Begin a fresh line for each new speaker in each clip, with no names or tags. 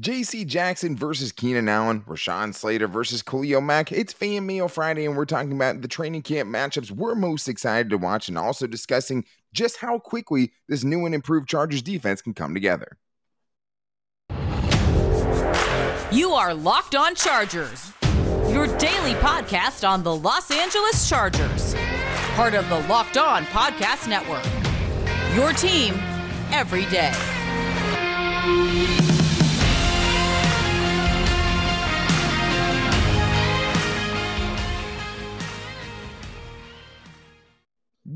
JC Jackson versus Keenan Allen, Rashawn Slater versus Khalil Mack. It's Fan Mail Friday, and we're talking about the training camp matchups we're most excited to watch and also discussing just how quickly this new and improved Chargers defense can come together.
You are Locked On Chargers, your daily podcast on the Los Angeles Chargers, part of the Locked On Podcast Network. Your team every day.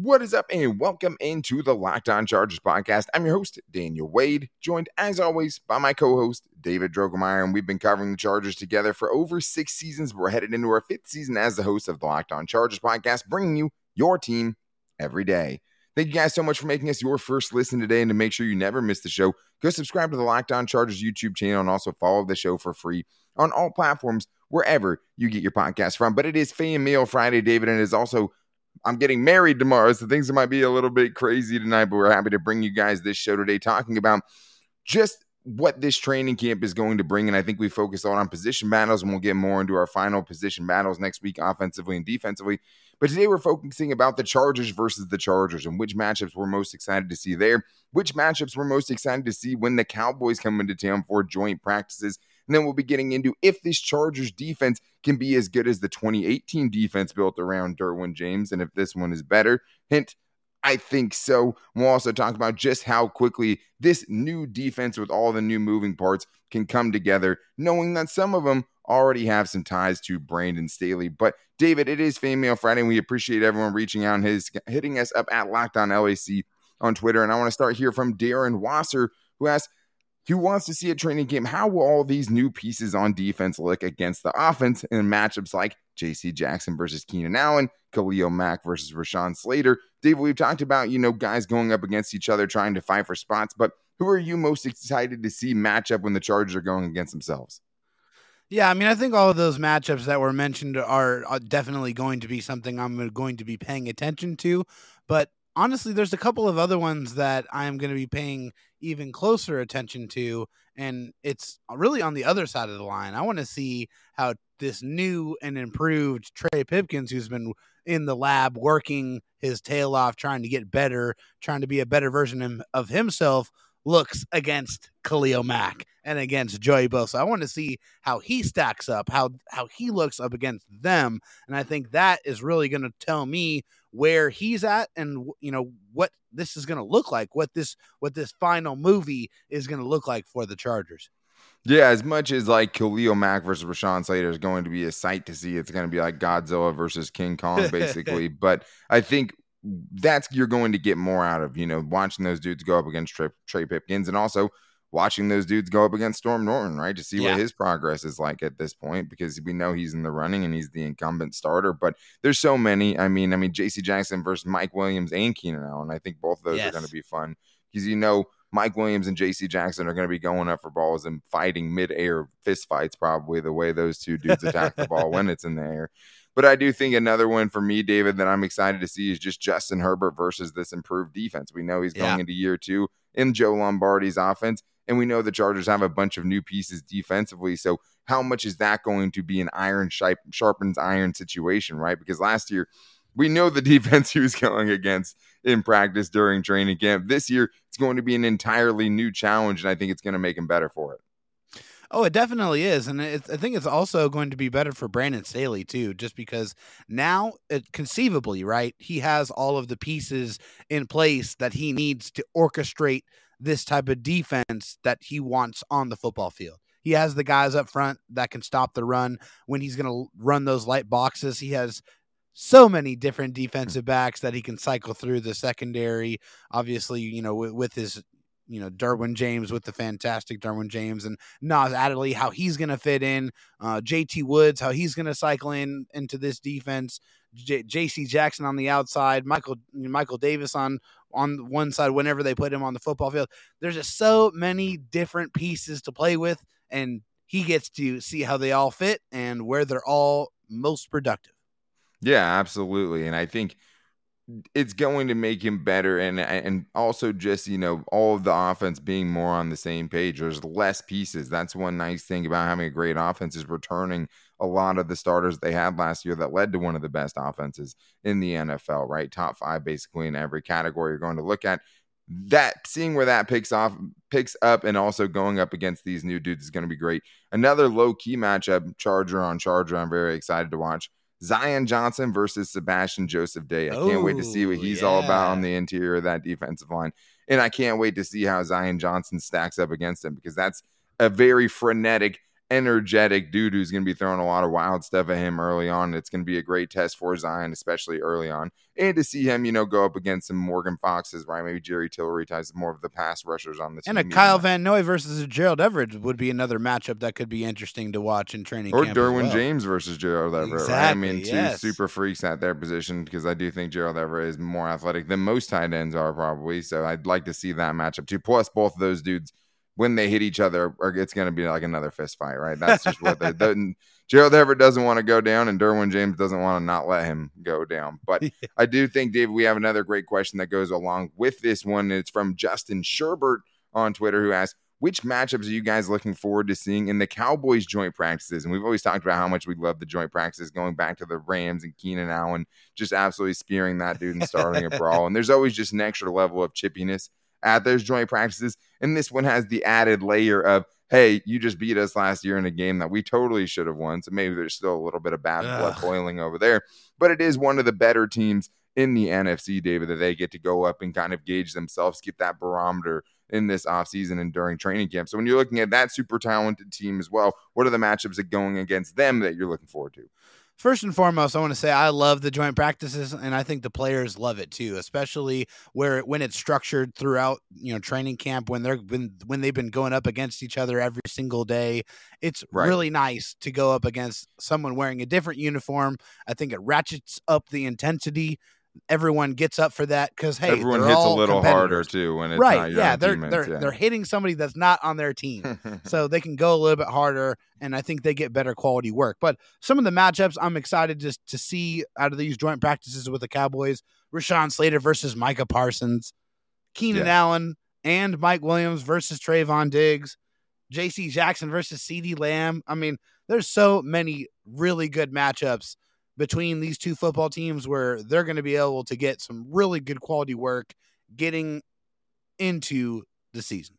What is up, and welcome into the Locked On Chargers podcast. I'm your host, Daniel Wade, joined as always by my co host, David Drogemeyer. And we've been covering the Chargers together for over six seasons. We're headed into our fifth season as the host of the Locked On Chargers podcast, bringing you your team every day. Thank you guys so much for making us your first listen today. And to make sure you never miss the show, go subscribe to the Locked On Chargers YouTube channel and also follow the show for free on all platforms wherever you get your podcast from. But it is Fan Mail Friday, David, and it is also I'm getting married tomorrow, so things might be a little bit crazy tonight, but we're happy to bring you guys this show today talking about just what this training camp is going to bring. And I think we focus lot on position battles, and we'll get more into our final position battles next week, offensively and defensively. But today we're focusing about the Chargers versus the Chargers and which matchups we're most excited to see there, which matchups we're most excited to see when the Cowboys come into town for joint practices and then we'll be getting into if this Chargers defense can be as good as the 2018 defense built around Derwin James and if this one is better. Hint, I think so. We'll also talk about just how quickly this new defense with all the new moving parts can come together, knowing that some of them already have some ties to Brandon Staley. But David, it is Fan Mail Friday, and we appreciate everyone reaching out and his, hitting us up at Locked On LAC on Twitter. And I want to start here from Darren Wasser, who asks, who wants to see a training game? How will all these new pieces on defense look against the offense in matchups like J.C. Jackson versus Keenan Allen, Khalil Mack versus Rashawn Slater? Dave, we've talked about, you know, guys going up against each other trying to fight for spots, but who are you most excited to see match up when the Chargers are going against themselves?
Yeah, I mean, I think all of those matchups that were mentioned are definitely going to be something I'm going to be paying attention to. But honestly, there's a couple of other ones that I'm going to be paying even closer attention to. And it's really on the other side of the line. I want to see how this new and improved Trey Pipkins, who's been in the lab working his tail off, trying to get better, trying to be a better version of himself, looks against Khalil Mack and against Joey Bosa. I want to see how he stacks up, how how he looks up against them, and I think that is really going to tell me where he's at and you know what this is going to look like, what this what this final movie is going to look like for the Chargers.
Yeah, as much as like Khalil Mack versus Rashawn Slater is going to be a sight to see, it's going to be like Godzilla versus King Kong, basically. but I think that's you're going to get more out of you know watching those dudes go up against Trey, Trey Pipkins and also watching those dudes go up against Storm Norton, right? To see yeah. what his progress is like at this point, because we know he's in the running and he's the incumbent starter. But there's so many. I mean, I mean, JC Jackson versus Mike Williams and Keenan Allen. I think both of those yes. are going to be fun because you know Mike Williams and JC Jackson are going to be going up for balls and fighting mid-air fist fights, probably the way those two dudes attack the ball when it's in the air. But I do think another one for me, David, that I'm excited to see is just Justin Herbert versus this improved defense. We know he's going yeah. into year two in Joe Lombardi's offense. And we know the Chargers have a bunch of new pieces defensively. So, how much is that going to be an iron sharpens iron situation, right? Because last year, we know the defense he was going against in practice during training camp. This year, it's going to be an entirely new challenge, and I think it's going to make him better for it.
Oh, it definitely is, and I think it's also going to be better for Brandon Staley too, just because now, it, conceivably, right, he has all of the pieces in place that he needs to orchestrate this type of defense that he wants on the football field. He has the guys up front that can stop the run when he's going to run those light boxes. He has so many different defensive backs that he can cycle through the secondary. Obviously, you know, with, with his you know Derwin James with the fantastic Derwin James and Nas Adderley, how he's going to fit in, uh, JT Woods, how he's going to cycle in into this defense, J.C. Jackson on the outside, Michael Michael Davis on on one side whenever they put him on the football field. There's just so many different pieces to play with, and he gets to see how they all fit and where they're all most productive.
Yeah, absolutely, and I think it's going to make him better. And and also just you know all of the offense being more on the same page. There's less pieces. That's one nice thing about having a great offense is returning a lot of the starters they had last year that led to one of the best offenses in the NFL right? Top 5 basically in every category you're going to look at. That seeing where that picks off picks up and also going up against these new dudes is going to be great. Another low key matchup charger on charger i'm very excited to watch Zion Johnson versus Sebastian Joseph Day. I can't wait to see what oh, he's yeah. all about on the interior of that defensive line. And I can't wait to see how Zion Johnson stacks up against him because that's a very frenetic energetic dude who's going to be throwing a lot of wild stuff at him early on. It's going to be a great test for Zion, especially early on. And to see him, you know, go up against some Morgan Foxes, right? Maybe Jerry Tillery ties more of the pass rushers on the
team. And a Kyle Van Noy versus a Gerald Everett would be another matchup that could be interesting to watch in training
or
Derwin
well. James versus Gerald Everett, exactly, right? I mean, two yes. super freaks at their position because I do think Gerald Everett is more athletic than most tight ends are probably. So I'd like to see that matchup too. Plus, both of those dudes – when they hit each other, it's going to be like another fist fight, right? That's just what they. Gerald Everett doesn't want to go down, and Derwin James doesn't want to not let him go down. But I do think, Dave, we have another great question that goes along with this one. It's from Justin Sherbert on Twitter, who asks, "Which matchups are you guys looking forward to seeing in the Cowboys joint practices?" And we've always talked about how much we love the joint practices, going back to the Rams and Keenan Allen, just absolutely spearing that dude and starting a brawl. And there's always just an extra level of chippiness at those joint practices. And this one has the added layer of, hey, you just beat us last year in a game that we totally should have won. So maybe there's still a little bit of bad Ugh. blood boiling over there. But it is one of the better teams in the NFC, David, that they get to go up and kind of gauge themselves, get that barometer in this offseason and during training camp. So when you're looking at that super talented team as well, what are the matchups that going against them that you're looking forward to?
First and foremost, I want to say I love the joint practices, and I think the players love it too, especially where when it's structured throughout you know training camp when they're when when they've been going up against each other every single day. It's right. really nice to go up against someone wearing a different uniform. I think it ratchets up the intensity everyone gets up for that because hey,
everyone hits a little harder too when it's
right. yeah, they're they're yeah. they're hitting somebody that's not on their team, so they can go a little bit harder, and I think they get better quality work. But some of the matchups I'm excited to to see out of these joint practices with the Cowboys: Rashawn Slater versus Micah Parsons, Keenan yeah. Allen and Mike Williams versus Trevon Diggs, J.C. Jackson versus CeeDee Lamb. I mean, there's so many really good matchups between these two football teams where they're going to be able to get some really good quality work getting into the season.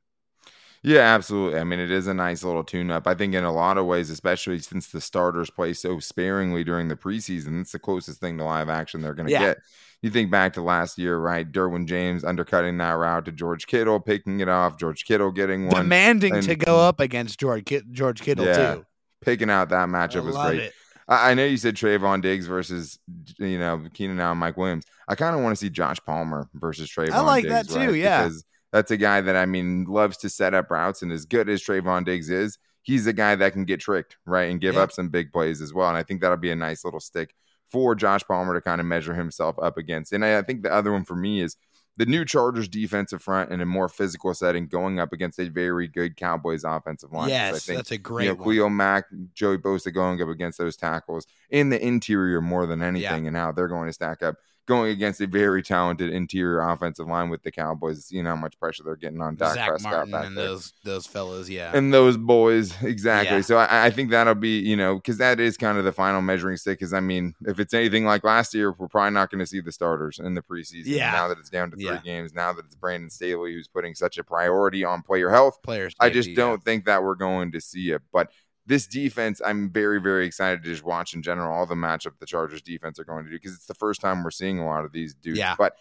Yeah, absolutely. I mean, it is a nice little tune up. I think in a lot of ways, especially since the starters play so sparingly during the preseason, it's the closest thing to live action they're going to yeah. get. You think back to last year, right? Derwin James undercutting that route to George Kittle, picking it off, George Kittle getting one.
Demanding and, to go up against George, George Kittle, yeah, too.
Picking out that matchup was great. It. I, I know you said Trevon Diggs versus you know Keenan Allen, and Mike Williams. I kind of want to see Josh Palmer versus Trevon. I
like
Diggs,
that too. Right? Yeah,
because that's a guy that I mean loves to set up routes, and as good as Trevon Diggs is, he's a guy that can get tricked, right, and give yeah. up some big plays as well. And I think that'll be a nice little stick for Josh Palmer to kind of measure himself up against. And I, I think the other one for me is the new Chargers defensive front in a more physical setting going up against a very good Cowboys offensive line.
Yes, I think, that's a great
you know, Khalil Mack, Joey Bosa going up against those tackles in the interior more than anything yeah. and how they're going to stack up going against a very talented interior offensive line with the Cowboys. You know how much pressure they're getting on Dak
Zach
Prescott
Martin
back
and
there.
those those fellas, yeah,
and those boys exactly. Yeah. So I, I, think that'll be you know because that is kind of the final measuring stick. Because I mean, if it's anything like last year, we're probably not going to see the starters in the preseason.
Yeah.
Now that it's down to three yeah. games, now that it's Brandon Staley who's putting such a priority on player health,
players,
I just don't yeah. think that we're going to see it, but this defense, I'm very, very excited to just watch in general all the matchup the Chargers defense are going to do because it's the first time we're seeing a lot of these dudes.
Yeah.
But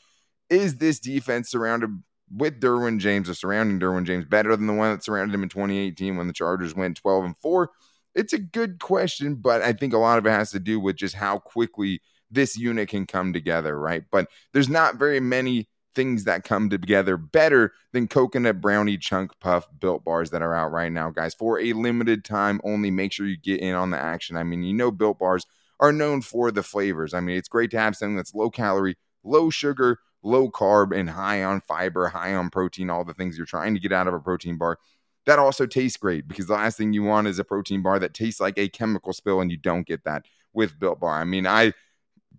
is this defense surrounded with Derwin James or surrounding Derwin James better than the one that surrounded him in 2018 when the Chargers went 12 and 4? It's a good question, but I think a lot of it has to do with just how quickly this unit can come together, right? But there's not very many things that come together better than coconut brownie chunk puff built bars that are out right now, guys. For a limited time only, make sure you get in on the action. I mean, you know, built bars are known for the flavors. I mean, it's great to have something that's low calorie, low sugar, low carb, and high on fiber, high on protein, all the things you're trying to get out of a protein bar. That also tastes great because the last thing you want is a protein bar that tastes like a chemical spill, and you don't get that with Built Bar. I mean, I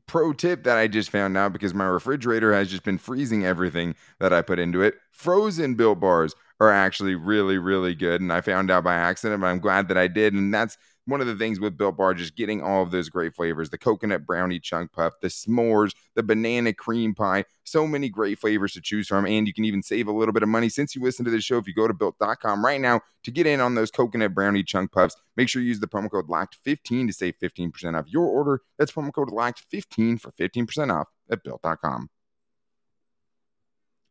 pro tip that I just found out because my refrigerator has just been freezing everything that I put into it. Frozen built bars are actually really, really good. And I found out by accident, but I'm glad that I did. And that's one of the things with Built Bar, just getting all of those great flavors the coconut brownie chunk puff, the s'mores, the banana cream pie, so many great flavors to choose from. And you can even save a little bit of money since you listen to the show. If you go to built.com right now to get in on those coconut brownie chunk puffs, make sure you use the promo code LOCKED15 to save 15% off your order. That's promo code LOCKED15 for 15% off at built.com.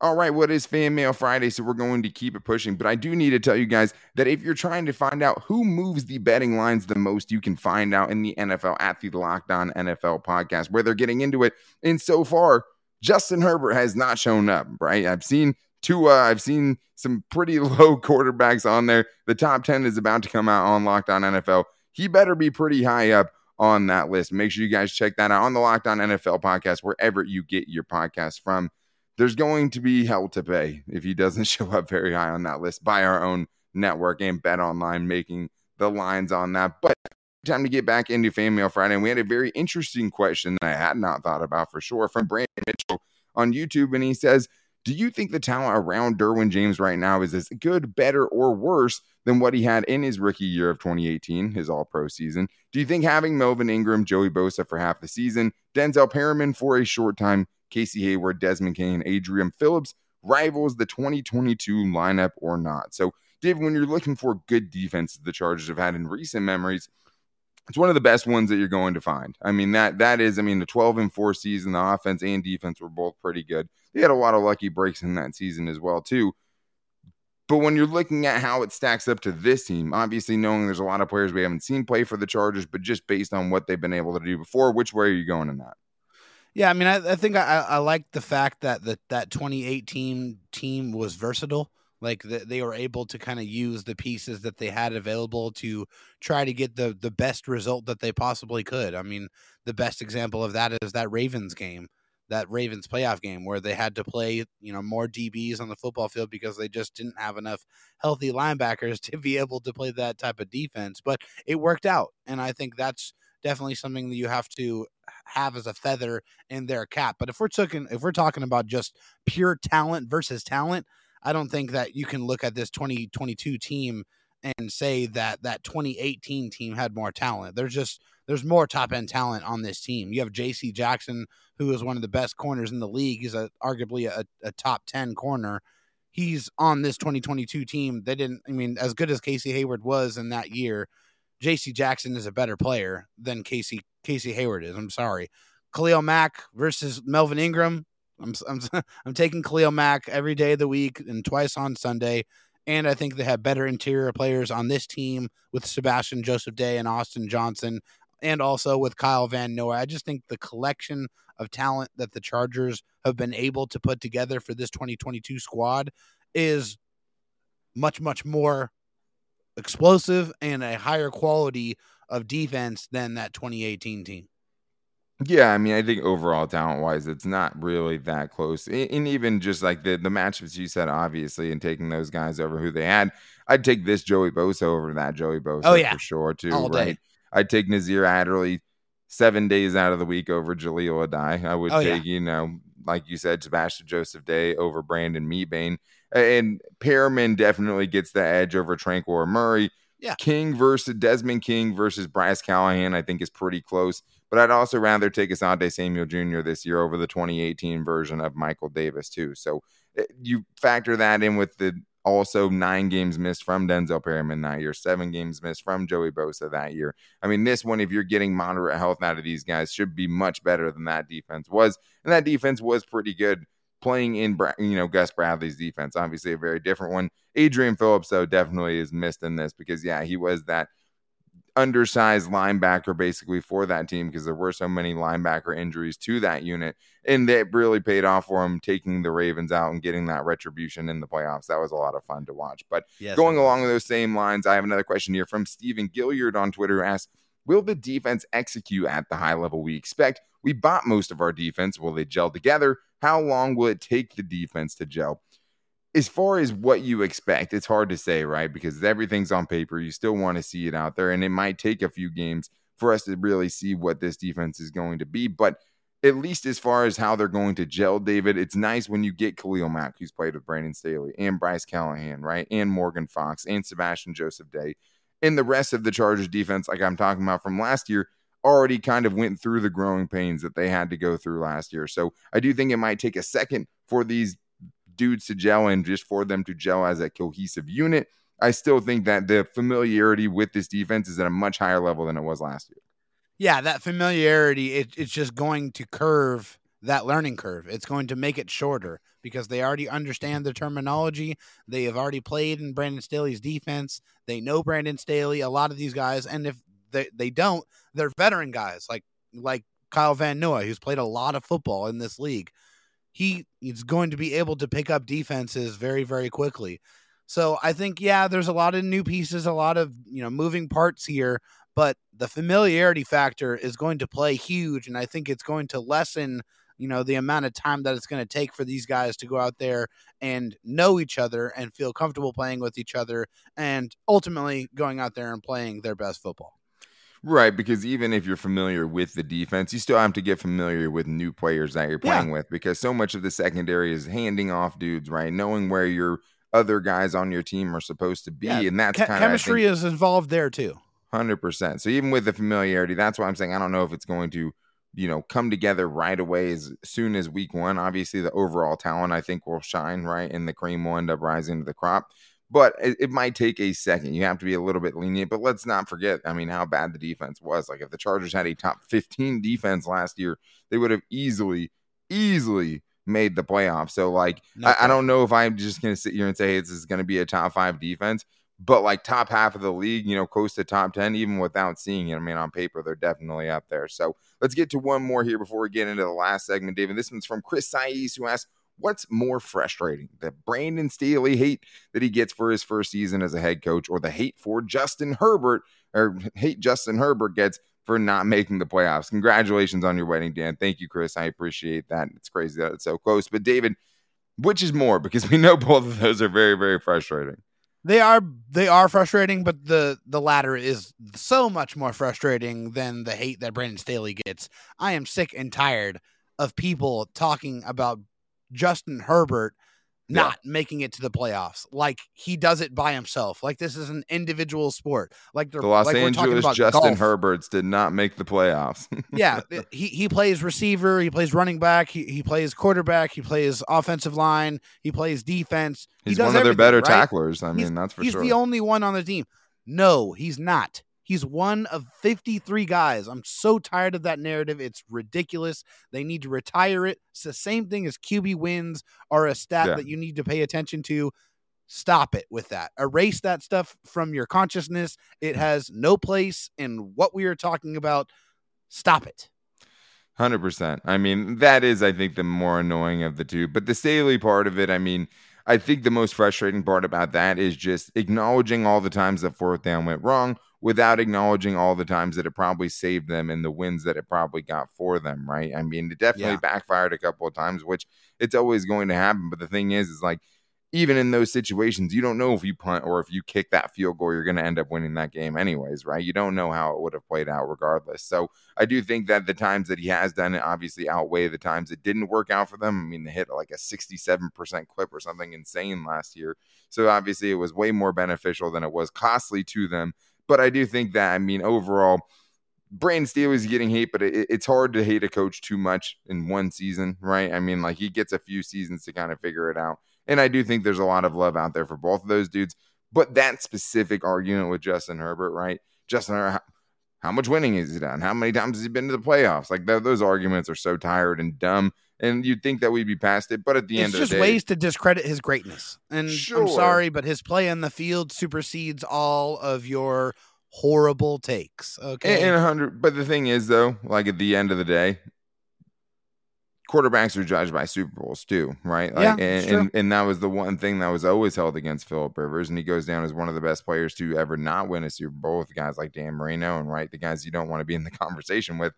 All right, what is Fan Mail Friday? So we're going to keep it pushing. But I do need to tell you guys that if you're trying to find out who moves the betting lines the most, you can find out in the NFL at the Locked On NFL podcast, where they're getting into it. And so far, Justin Herbert has not shown up, right? I've seen Tua, I've seen some pretty low quarterbacks on there. The top 10 is about to come out on Locked On NFL. He better be pretty high up on that list. Make sure you guys check that out on the Locked On NFL podcast, wherever you get your podcast from there's going to be hell to pay if he doesn't show up very high on that list by our own network and bet online making the lines on that. But time to get back into Fan Mail Friday. And we had a very interesting question that I had not thought about for sure from Brandon Mitchell on YouTube. And he says, Do you think the talent around Derwin James right now is as good, better, or worse than what he had in his rookie year of 2018, his all pro season? Do you think having Melvin Ingram, Joey Bosa for half the season, Denzel Perryman for a short time, Casey Hayward, Desmond Kane, Adrian Phillips rivals the 2022 lineup or not. So, Dave, when you're looking for good defenses the Chargers have had in recent memories, it's one of the best ones that you're going to find. I mean, that that is, I mean, the 12 and 4 season, the offense and defense were both pretty good. They had a lot of lucky breaks in that season as well, too. But when you're looking at how it stacks up to this team, obviously knowing there's a lot of players we haven't seen play for the Chargers, but just based on what they've been able to do before, which way are you going in that?
Yeah, I mean, I, I think I, I like the fact that the, that 2018 team was versatile. Like the, they were able to kind of use the pieces that they had available to try to get the the best result that they possibly could. I mean, the best example of that is that Ravens game, that Ravens playoff game where they had to play, you know, more DBs on the football field because they just didn't have enough healthy linebackers to be able to play that type of defense. But it worked out, and I think that's definitely something that you have to have as a feather in their cap. But if we're talking if we're talking about just pure talent versus talent, I don't think that you can look at this 2022 team and say that that 2018 team had more talent. There's just there's more top end talent on this team. You have J.C. Jackson, who is one of the best corners in the league. He's a, arguably a, a top 10 corner. He's on this 2022 team. They didn't. I mean, as good as Casey Hayward was in that year, J.C. Jackson is a better player than Casey Casey Hayward is. I'm sorry. Khalil Mack versus Melvin Ingram. I'm I'm I'm taking Khalil Mack every day of the week and twice on Sunday. And I think they have better interior players on this team with Sebastian Joseph Day and Austin Johnson, and also with Kyle Van Noy. I just think the collection of talent that the Chargers have been able to put together for this 2022 squad is much, much more explosive and a higher quality of defense than that 2018 team.
Yeah, I mean, I think overall talent wise, it's not really that close. And even just like the the matchups you said, obviously, and taking those guys over who they had, I'd take this Joey Bosa over that Joey Bosa oh, yeah. for sure, too. All right. Day. I'd take Nasir Adderley seven days out of the week over Jahleel Addae. I would oh, take, yeah. you know, like you said, Sebastian Joseph Day over Brandon Mebane. And Perryman definitely gets the edge over Tranquill Murray.
Yeah.
King versus Desmond King versus Bryce Callahan, I think is pretty close. But I'd also rather take Asante Samuel Jr. this year over the 2018 version of Michael Davis, too. So eh, you factor that in with the also nine games missed from Denzel Perryman that year, seven games missed from Joey Bosa that year. I mean, this one, if you're getting moderate health out of these guys, should be much better than that defense was. And that defense was pretty good playing in you know Gus Bradley's defense. Obviously, a very different one. Adrian Phillips though definitely is missed in this because yeah, he was that undersized linebacker basically for that team because there were so many linebacker injuries to that unit, and that really paid off for him taking the Ravens out and getting that retribution in the playoffs. That was a lot of fun to watch. But yes, going along those same lines, I have another question here from Stephen Gilliard on Twitter who asks. Will the defense execute at the high level we expect? We bought most of our defense. Will they gel together? How long will it take the defense to gel? As far as what you expect, it's hard to say, right? Because everything's on paper. You still want to see it out there, and it might take a few games for us to really see what this defense is going to be. But at least as far as how they're going to gel, David, it's nice when you get Khalil Mack, who's played with Brandon Staley and Bryce Callahan, right? And Morgan Fox and Sebastian Joseph Day. And the rest of the Chargers defense, like I'm talking about from last year, already kind of went through the growing pains that they had to go through last year. So I do think it might take a second for these dudes to gel and just for them to gel as a cohesive unit. I still think that the familiarity with this defense is at a much higher level than it was last year
yeah, that familiarity, it, it's just going to curve that learning curve. It's going to make it shorter because they already understand the terminology. They have already played in Brandon Staley's defense. They know Brandon Staley, a lot of these guys. And if they, they don't, they're veteran guys like like Kyle Van Noy, who's played a lot of football in this league. He is going to be able to pick up defenses very, very quickly. So I think, yeah, there's a lot of new pieces, a lot of you know moving parts here, but the familiarity factor is going to play huge and i think it's going to lessen you know the amount of time that it's going to take for these guys to go out there and know each other and feel comfortable playing with each other and ultimately going out there and playing their best football
Right, because even if you're familiar with the defense, you still have to get familiar with new players that you're playing yeah. with because so much of the secondary is handing off dudes, right? Knowing where your other guys on your team are supposed to be. Yeah. And that's kind of
chemistry think, is involved there too.
Hundred percent. So even with the familiarity, that's why I'm saying I don't know if it's going to, you know, come together right away as soon as week one. Obviously, the overall talent I think will shine right, and the cream will end up rising to the crop. But it, it might take a second. You have to be a little bit lenient. But let's not forget, I mean, how bad the defense was. Like if the Chargers had a top 15 defense last year, they would have easily, easily made the playoffs. So like, I, I, don't know if I'm just gonna sit here and say hey, this is gonna be a top five defense, but like top half of the league, you know, close to top 10, even without seeing it. I mean, on paper, they're definitely up there. So let's get to one more here before we get into the last segment, David. This one's from Chris Saiz, who asks, What's more frustrating, the Brandon Staley hate that he gets for his first season as a head coach, or the hate for Justin Herbert, or hate Justin Herbert gets for not making the playoffs? Congratulations on your wedding, Dan. Thank you, Chris. I appreciate that. It's crazy that it's so close. But, David, which is more? Because we know both of those are very, very frustrating.
They are they are frustrating, but the the latter is so much more frustrating than the hate that Brandon Staley gets. I am sick and tired of people talking about Justin Herbert not yeah. making it to the playoffs. Like he does it by himself. Like this is an individual sport. Like
the Los
like
Angeles Justin golf. Herberts did not make the playoffs.
yeah, he he plays receiver, he plays running back, he, he plays quarterback, he plays offensive line, he plays defense.
He's
he
one of their better right? tacklers. I mean,
he's,
that's for
he's
sure.
He's the only one on the team. No, he's not. He's one of 53 guys. I'm so tired of that narrative. It's ridiculous. They need to retire it. It's the same thing as QB wins are a stat yeah. that you need to pay attention to. Stop it with that. Erase that stuff from your consciousness. It has no place in what we are talking about. Stop it.
100%. I mean, that is, I think, the more annoying of the two. But the Staley part of it, I mean, I think the most frustrating part about that is just acknowledging all the times that fourth down went wrong without acknowledging all the times that it probably saved them and the wins that it probably got for them, right? I mean, it definitely yeah. backfired a couple of times, which it's always going to happen. But the thing is, is like, even in those situations, you don't know if you punt or if you kick that field goal, you're going to end up winning that game anyways, right? You don't know how it would have played out regardless. So I do think that the times that he has done it obviously outweigh the times it didn't work out for them. I mean, they hit like a 67% clip or something insane last year. So obviously it was way more beneficial than it was costly to them. But I do think that, I mean, overall, Brandon Staley's getting hate, but it, it's hard to hate a coach too much in one season, right? I mean, like he gets a few seasons to kind of figure it out. And I do think there's a lot of love out there for both of those dudes. But that specific argument with Justin Herbert, right? Justin, how, much winning has he done? How many times has he been to the playoffs? Like th- those arguments are so tired and dumb. And you'd think that we'd be past it, but at the
it's
end of
the day,
it's
just ways to discredit his greatness. And
sure.
I'm sorry, but his play on the field supersedes all of your horrible takes. Okay,
and a hundred. But the thing is, though, like at the end of the day, quarterbacks are judged by Super Bowls too, right? Like,
yeah,
and, and, and that was the one thing that was always held against Philip Rivers, and he goes down as one of the best players to ever not win a Super Bowl with guys like Dan Marino and right the guys you don't want to be in the conversation with.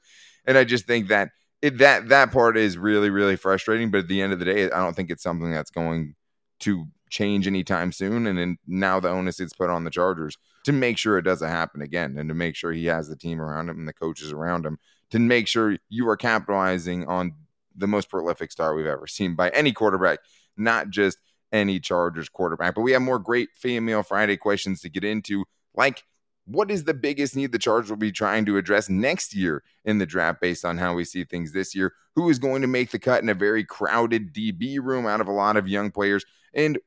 And I just think that it, that that part is really really frustrating. But at the end of the day, I don't think it's something that's going to change anytime soon. And then now the onus is put on the Chargers to make sure it doesn't happen again and to make sure he has the team around him and the coaches around him to make sure you are capitalizing on the most prolific star we've ever seen by any quarterback, not just any Chargers quarterback. But we have more great female Friday questions to get into, like what is the biggest need the Chargers will be trying to address next year in the draft based on how we see things this year? Who is going to make the cut in a very crowded DB room out of a lot of young players? And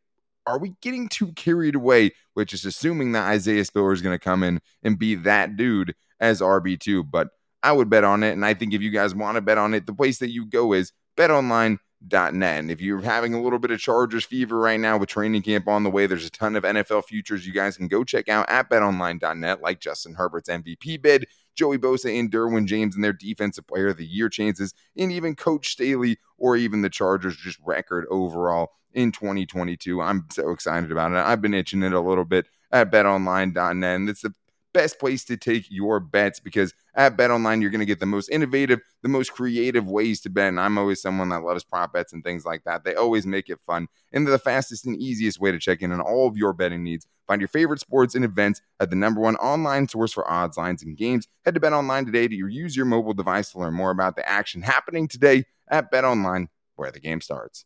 are we getting too carried away, which is assuming that Isaiah Spiller is going to come in and be that dude as RB2? But I would bet on it. And I think if you guys want to bet on it, the place that you go is betonline.net. And if you're having a little bit of Chargers fever right now with training camp on the way, there's a ton of NFL futures you guys can go check out at betonline.net, like Justin Herbert's MVP bid, Joey Bosa and Derwin James and their defensive player of the year chances, and even Coach Staley or even the Chargers just record overall in 2022. I'm so excited about it. I've been itching it a little bit at betonline.net. And it's the best place to take your bets because at BetOnline, you're going to get the most innovative, the most creative ways to bet. And I'm always someone that loves prop bets and things like that. They always make it fun and the fastest and easiest way to check in on all of your betting needs. Find your favorite sports and events at the number one online source for odds, lines, and games. Head to BetOnline today to use your mobile device to learn more about the action happening today at BetOnline, where the game starts.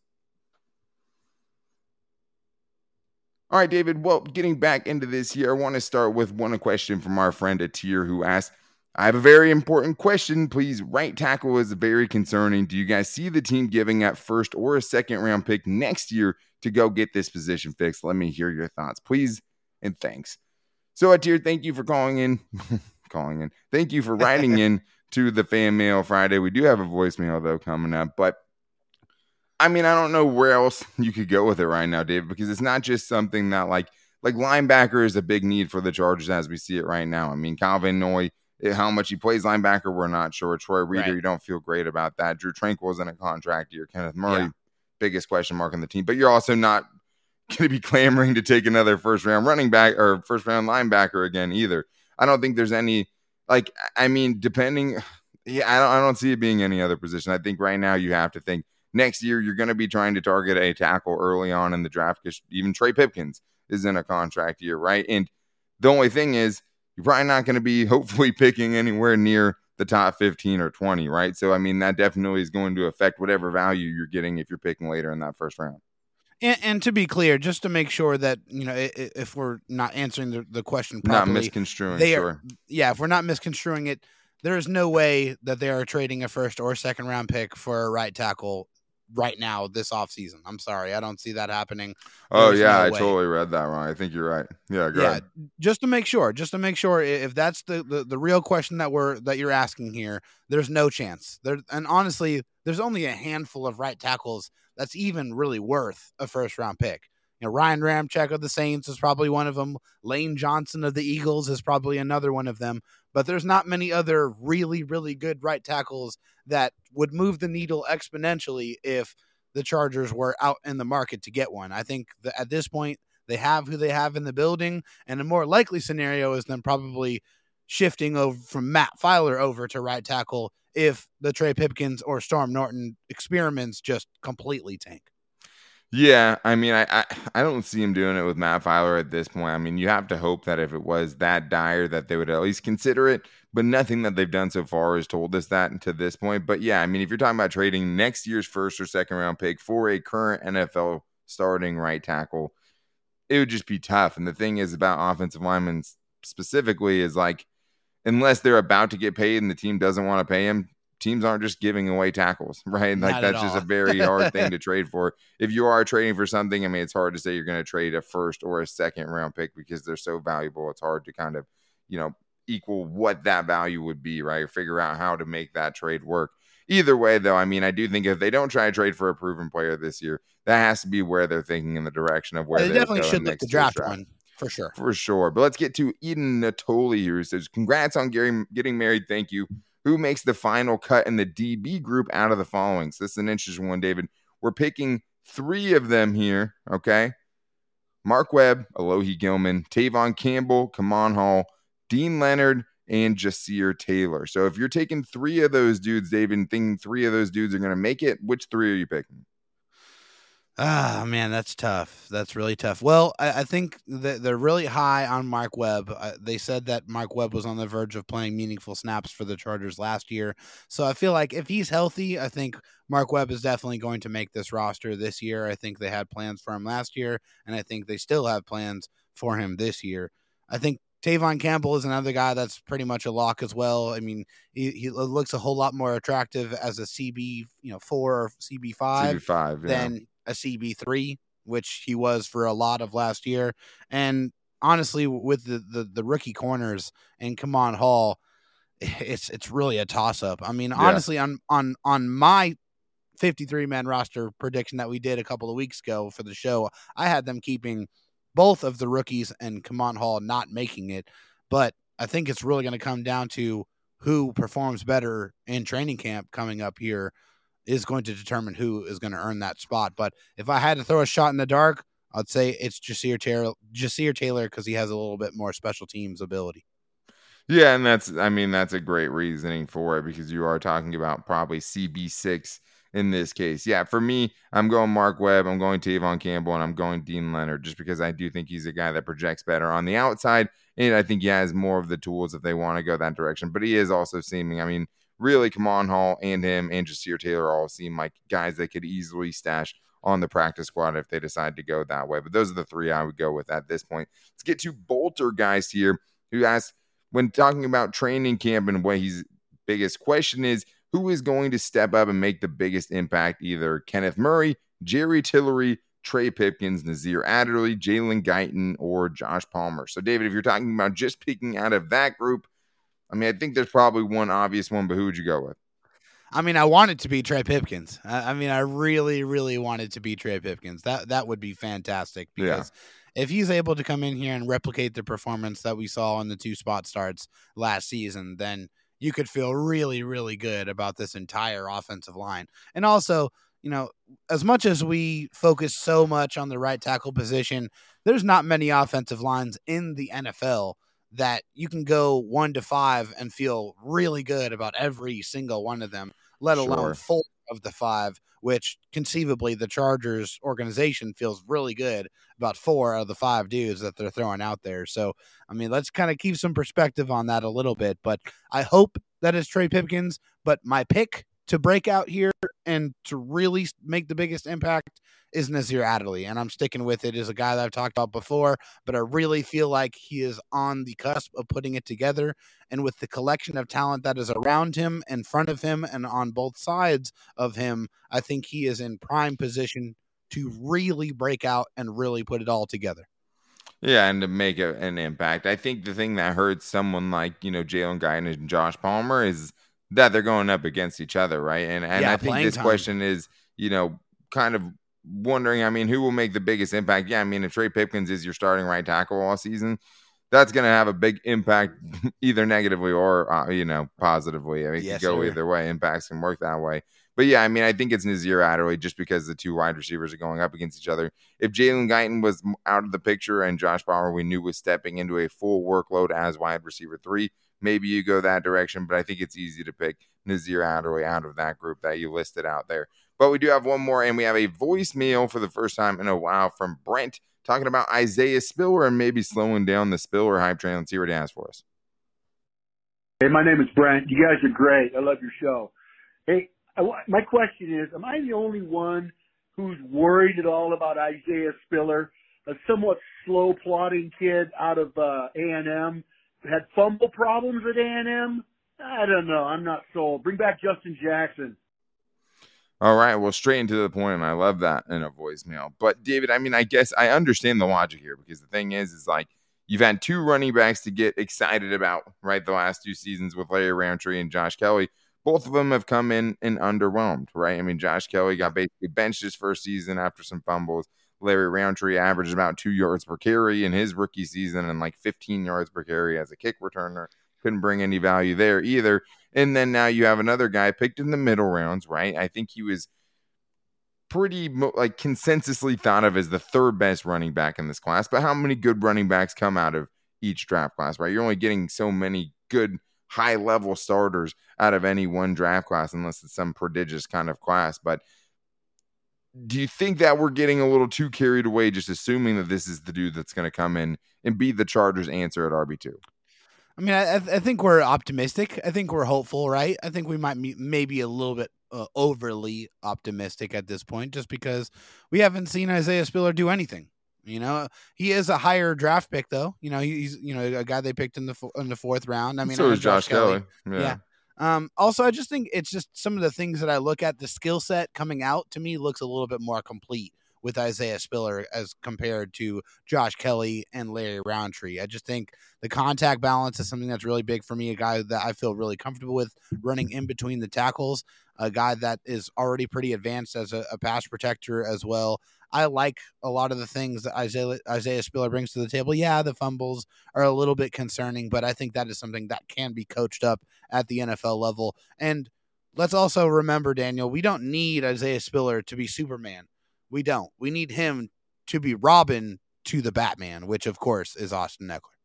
All right, David. Well, getting back into this here, I want to start with one question from our friend Atir who asked, I have a very important question. Please, right tackle is very concerning. Do you guys see the team giving up first or a second round pick next year to go get this position fixed? Let me hear your thoughts, please, and thanks. So, Atir, thank you for calling in. calling in. Thank you for writing in to the fan mail Friday. We do have a voicemail though coming up, but I mean, I don't know where else you could go with it right now, Dave, because it's not just something that like like linebacker is a big need for the Chargers as we see it right now. I mean, Kyle Van Noy, eh, how much he plays linebacker, we're not sure. Troy Reeder, right. you don't feel great about that. Drue Tranquill's in a contract year. Kenneth Murray, yeah. biggest question mark on the team, but you're also not going to be clamoring to take another first round running back or first round linebacker again either. I don't think there's any like. I mean, depending, yeah, I don't. I don't see it being any other position. I think right now you have to think next year you're going to be trying to target a tackle early on in the draft because even Trey Pipkins is in a contract year, right? And the only thing is, you're probably not going to be hopefully picking anywhere near the top 15 or 20, right? So, I mean, that definitely is going to affect whatever value you're getting if you're picking later in that first round.
And, and to be clear, just to make sure that you know, if we're not answering the, the question properly,
not misconstruing, they
are, yeah, if we're not misconstruing it, there is no way that they are trading a first or second round pick for a right tackle right now this offseason. I'm sorry. I don't see that happening.
Oh There's yeah, no I totally read that wrong. I think you're right. Yeah, yeah. Ahead.
Just to make sure, just to make sure if that's the, the the real question that we're that you're asking here, there's no chance. There and honestly, there's only a handful of right tackles that's even really worth a first round pick. You know, Ryan Ramczyk of the Saints is probably one of them. Lane Johnson of the Eagles is probably another one of them. But there's not many other really, really good right tackles that would move the needle exponentially if the Chargers were out in the market to get one. I think that at this point, they have who they have in the building, and a more likely scenario is them probably shifting over from Matt Feiler over to right tackle if the Trey Pipkins or Storm Norton experiments just completely tank.
Yeah, I mean, I, I, I don't see him doing it with Matt Feiler at this point. I mean, you have to hope that if it was that dire, that they would at least consider it. But nothing that they've done so far has told us that to this point. But yeah, I mean, if you're talking about trading next year's first or second round pick for a current NFL starting right tackle, it would just be tough. And the thing is about offensive linemen specifically is like, unless they're about to get paid and the team doesn't want to pay him, teams aren't just giving away tackles, right? Like that's just a very hard thing to trade for. If you are trading for something, I mean, it's hard to say you're going to trade a first or a second round pick because they're so valuable. It's hard to kind of, you know, equal what that value would be, right? Figure out how to make that trade work. Either way, though, I mean, I do think if they don't try to trade for a proven player this year, that has to be where they're thinking in the direction of where
they, they definitely should look to draft, draft one for sure.
For sure. But let's get to Eden Natoli here. Who says, Congrats on Gary getting married. Thank you who makes the final cut in the DB group out of the following. So this is an interesting one, David. We're picking three of them here. Okay. Mark Webb, Alohi Gilman, Tevaughn Campbell, Kemon Hall, Deane Leonard, and Ja'Sir Taylor. So if you're taking three of those dudes, David, and thinking three of those dudes are going to make it, which three are you picking?
Ah, man, that's tough. That's really tough. Well, I, I think that they're really high on Mark Webb. Uh, they said that Mark Webb was on the verge of playing meaningful snaps for the Chargers last year. So I feel like if he's healthy, I think Mark Webb is definitely going to make this roster this year. I think they had plans for him last year, and I think they still have plans for him this year. I think Tevaughn Campbell is another guy that's pretty much a lock as well. I mean, he, he looks a whole lot more attractive as a CB, you know, four or CB five,
CB five yeah.
than a CB3, which he was for a lot of last year. And honestly, with the, the, the rookie corners and Kemon Hall, it's it's really a toss up. I mean, yeah. honestly, on on on my 53 man roster prediction that we did a couple of weeks ago for the show, I had them keeping both of the rookies and Kemon Hall not making it. But I think it's really going to come down to who performs better in training camp coming up here is going to determine who is going to earn that spot. But if I had to throw a shot in the dark, I'd say it's Ja'Sir Taylor, Ja'Sir Taylor, because he has a little bit more special teams ability.
Yeah, and that's I mean that's a great reasoning for it because you are talking about probably CB six in this case. Yeah, for me, I'm going Mark Webb, I'm going Tevaughn Campbell, and I'm going Deane Leonard just because I do think he's a guy that projects better on the outside, and I think he has more of the tools if they want to go that direction. But he is also seeming, I mean, really, Kemon Hall and him and Ja'Sir Taylor all seem like guys that could easily stash on the practice squad if they decide to go that way. But those are the three I would go with at this point. Let's get to Bolter guys here who asked when talking about training camp and what his biggest question is who is going to step up and make the biggest impact? Either Kenneth Murray, Jerry Tillery, Trey Pipkins, Nasir Adderley, Jalen Guyton, or Josh Palmer. So, David, if you're talking about just picking out of that group, I mean, I think there's probably one obvious one, but who would you go with?
I mean, I wanted to be Trey Pipkins. I, I mean, I really, really wanted to be Trey Pipkins. That that would be fantastic because yeah. if he's able to come in here and replicate the performance that we saw in the two spot starts last season, then you could feel really, really good about this entire offensive line. And also, you know, as much as we focus so much on the right tackle position, there's not many offensive lines in the NFL that you can go one to five and feel really good about every single one of them, let alone four of the five, which conceivably the Chargers organization feels really good about four out of the five dudes that they're throwing out there. So, I mean, let's kind of keep some perspective on that a little bit. But I hope that is Trey Pipkins. But my pick to break out here and to really make the biggest impact is Nasir Adderley. And I'm sticking with it as a guy that I've talked about before, but I really feel like he is on the cusp of putting it together. And with the collection of talent that is around him, in front of him, and on both sides of him, I think he is in prime position to really break out and really put it all together.
Yeah, and to make a, an impact. I think the thing that hurts someone like, you know, Jalen Guyton and Josh Palmer is – that they're going up against each other, right? And and yeah, I think this time. question is, you know, kind of wondering. I mean, who will make the biggest impact? Yeah, I mean, if Trey Pipkins is your starting right tackle all season, that's going to have a big impact, either negatively or uh, you know positively. I mean, yes, it can go sir. either way. Impacts can work that way. But yeah, I mean, I think it's Nasir Adderley just because the two wide receivers are going up against each other. If Jalen Guyton was out of the picture and Josh Palmer we knew was stepping into a full workload as wide receiver three, maybe you go that direction. But I think it's easy to pick Nasir Adderley out of that group that you listed out there. But we do have one more, and we have a voicemail for the first time in a while from Brent talking about Isaiah Spiller and maybe slowing down the Spiller hype train. Let's see what he has for us.
Hey, my name is Brent. You guys are great. I love your show. Hey, I, my question is, am I the only one who's worried at all about Isaiah Spiller, a somewhat slow plodding kid out of uh, A&M had fumble problems at A&M. I don't know. I'm not sold. Bring back Justin Jackson.
All right. Well, straight into the point, I love that in a voicemail. But David, I mean, I guess I understand the logic here because the thing is, is like you've had two running backs to get excited about, right? The last two seasons with Larry Rountree and Josh Kelley. Both of them have come in and underwhelmed, right? I mean, Josh Kelley got basically benched his first season after some fumbles. Larry Rountree averaged about two yards per carry in his rookie season and like 15 yards per carry as a kick returner. Couldn't bring any value there either. And then now you have another guy picked in the middle rounds, right? I think he was pretty like consensusly thought of as the third best running back in this class. But how many good running backs come out of each draft class, right? You're only getting so many good high level starters out of any one draft class unless it's some prodigious kind of class. But do you think that we're getting a little too carried away just assuming that this is the dude that's going to come in and be the Chargers' answer at RB2?
I mean, I, I think we're optimistic. I think we're hopeful, right? I think we might be maybe a little bit uh, overly optimistic at this point, just because we haven't seen Isaiah Spiller do anything. You know, he is a higher draft pick, though. You know, he's you know a guy they picked in the in the fourth round. I mean,
so is Josh, Josh Kelley.
Kelley. Yeah. yeah. Um, also, I just think it's just some of the things that I look at. The skill set coming out to me looks a little bit more complete with Isaiah Spiller as compared to Josh Kelley and Larry Rountree. I just think the contact balance is something that's really big for me. A guy that I feel really comfortable with running in between the tackles. A guy that is already pretty advanced as a, a pass protector as well. I like a lot of the things that Isaiah Isaiah Spiller brings to the table. Yeah, the fumbles are a little bit concerning, but I think that is something that can be coached up at the NFL level. And let's also remember, Daniel, we don't need Isaiah Spiller to be Superman. We don't. We need him to be Robin to the Batman, which of course is Austin Ekeler.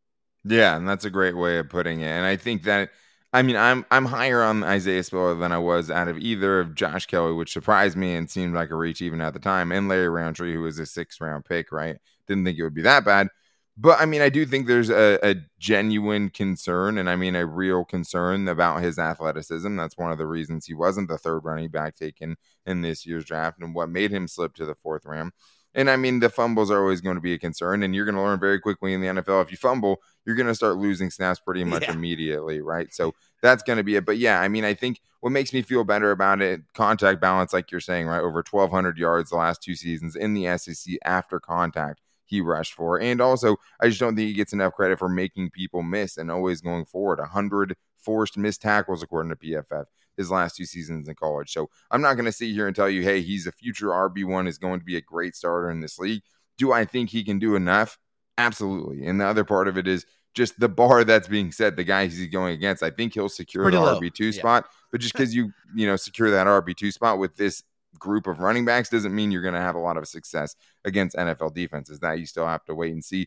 Yeah, and that's a great way of putting it. And I think that I mean, I'm I'm higher on Isaiah Spiller than I was out of either of Josh Kelley, which surprised me and seemed like a reach even at the time, and Larry Rountree, who was a sixth round pick, right? Didn't think it would be that bad. But I mean, I do think there's a, a, genuine concern, and I mean a real concern about his athleticism. That's one of the reasons he wasn't the third running back taken in this year's draft, and what made him slip to the fourth round. And I mean, the fumbles are always going to be a concern, and you're going to learn very quickly in the NFL. If you fumble, you're going to start losing snaps pretty much yeah. immediately, right? So that's going to be it. But yeah, I mean, I think what makes me feel better about it, contact balance, like you're saying, right? Over 1,200 yards the last two seasons in the SEC after contact he rushed for. And also, I just don't think he gets enough credit for making people miss and always going forward. 100 forced missed tackles, according to PFF his last two seasons in college. So I'm not going to sit here and tell you, hey, he's a future RB1, is going to be a great starter in this league. Do I think he can do enough? Absolutely. And the other part of it is just the bar that's being set, the guy he's going against. I think he'll secure Pretty the RB2 yeah. spot, but just because you, you know, secure that RB2 spot with this group of running backs doesn't mean you're going to have a lot of success against NFL defenses. That you still have to wait and see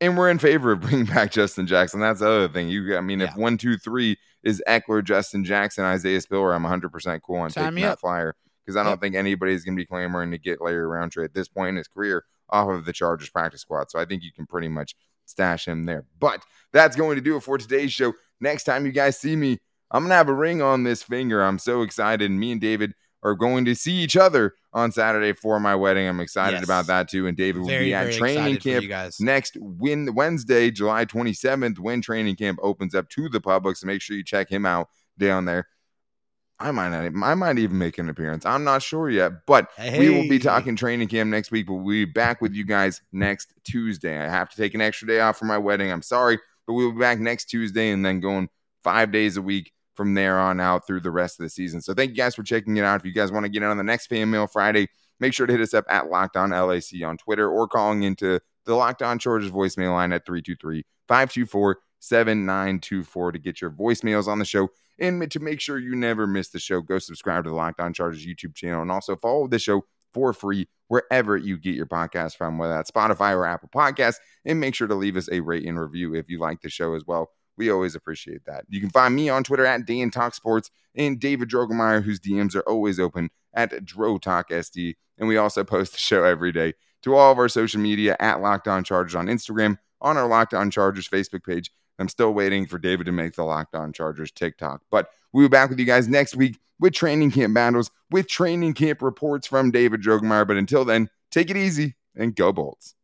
and we're in favor of bringing back Justin Jackson. That's the other thing. You, I mean, yeah. if one, two, three is Ekeler, Justin Jackson, Isaiah Spiller, I'm 100 percent cool on Time taking that flyer because I don't yep. think anybody's going to be clamoring to get Larry Rountree at this point in his career off of the Chargers practice squad. So I think you can pretty much stash him there. But that's going to do it for today's show. Next time you guys see me, I'm gonna have a ring on this finger. I'm so excited. Me and David are going to see each other on Saturday for my wedding. I'm excited yes. about that too. And David will very, be at training camp next win Wednesday, July 27th, when training camp opens up to the public. So make sure you check him out down there. I might not, I might even make an appearance. I'm not sure yet, but hey. we will be talking training camp next week. But we'll be back with you guys next Tuesday. I have to take an extra day off for my wedding. I'm sorry, but we'll be back next Tuesday and then going five days a week from there on out through the rest of the season. So thank you guys for checking it out. If you guys want to get in on the next Fan Mail Friday, make sure to hit us up at Locked On LAC on Twitter or calling into the Locked On Chargers voicemail line at 323 524 7924 to get your voicemails on the show. And to make sure you never miss the show, go subscribe to the Locked On Chargers YouTube channel and also follow the show for free wherever you get your podcast from, whether that's Spotify or Apple Podcasts. And make sure to leave us a rate and review if you like the show as well. We always appreciate that. You can find me on Twitter at Dan Talk Sports and David Drogemeyer, whose DMs are always open at DroTalkSD. And we also post the show every day to all of our social media at Locked On Chargers on Instagram, on our Locked On Chargers Facebook page. I'm still waiting for David to make the Locked On Chargers TikTok. But we'll be back with you guys next week with training camp battles, with training camp reports from David Drogemeyer. But until then, take it easy and go Bolts.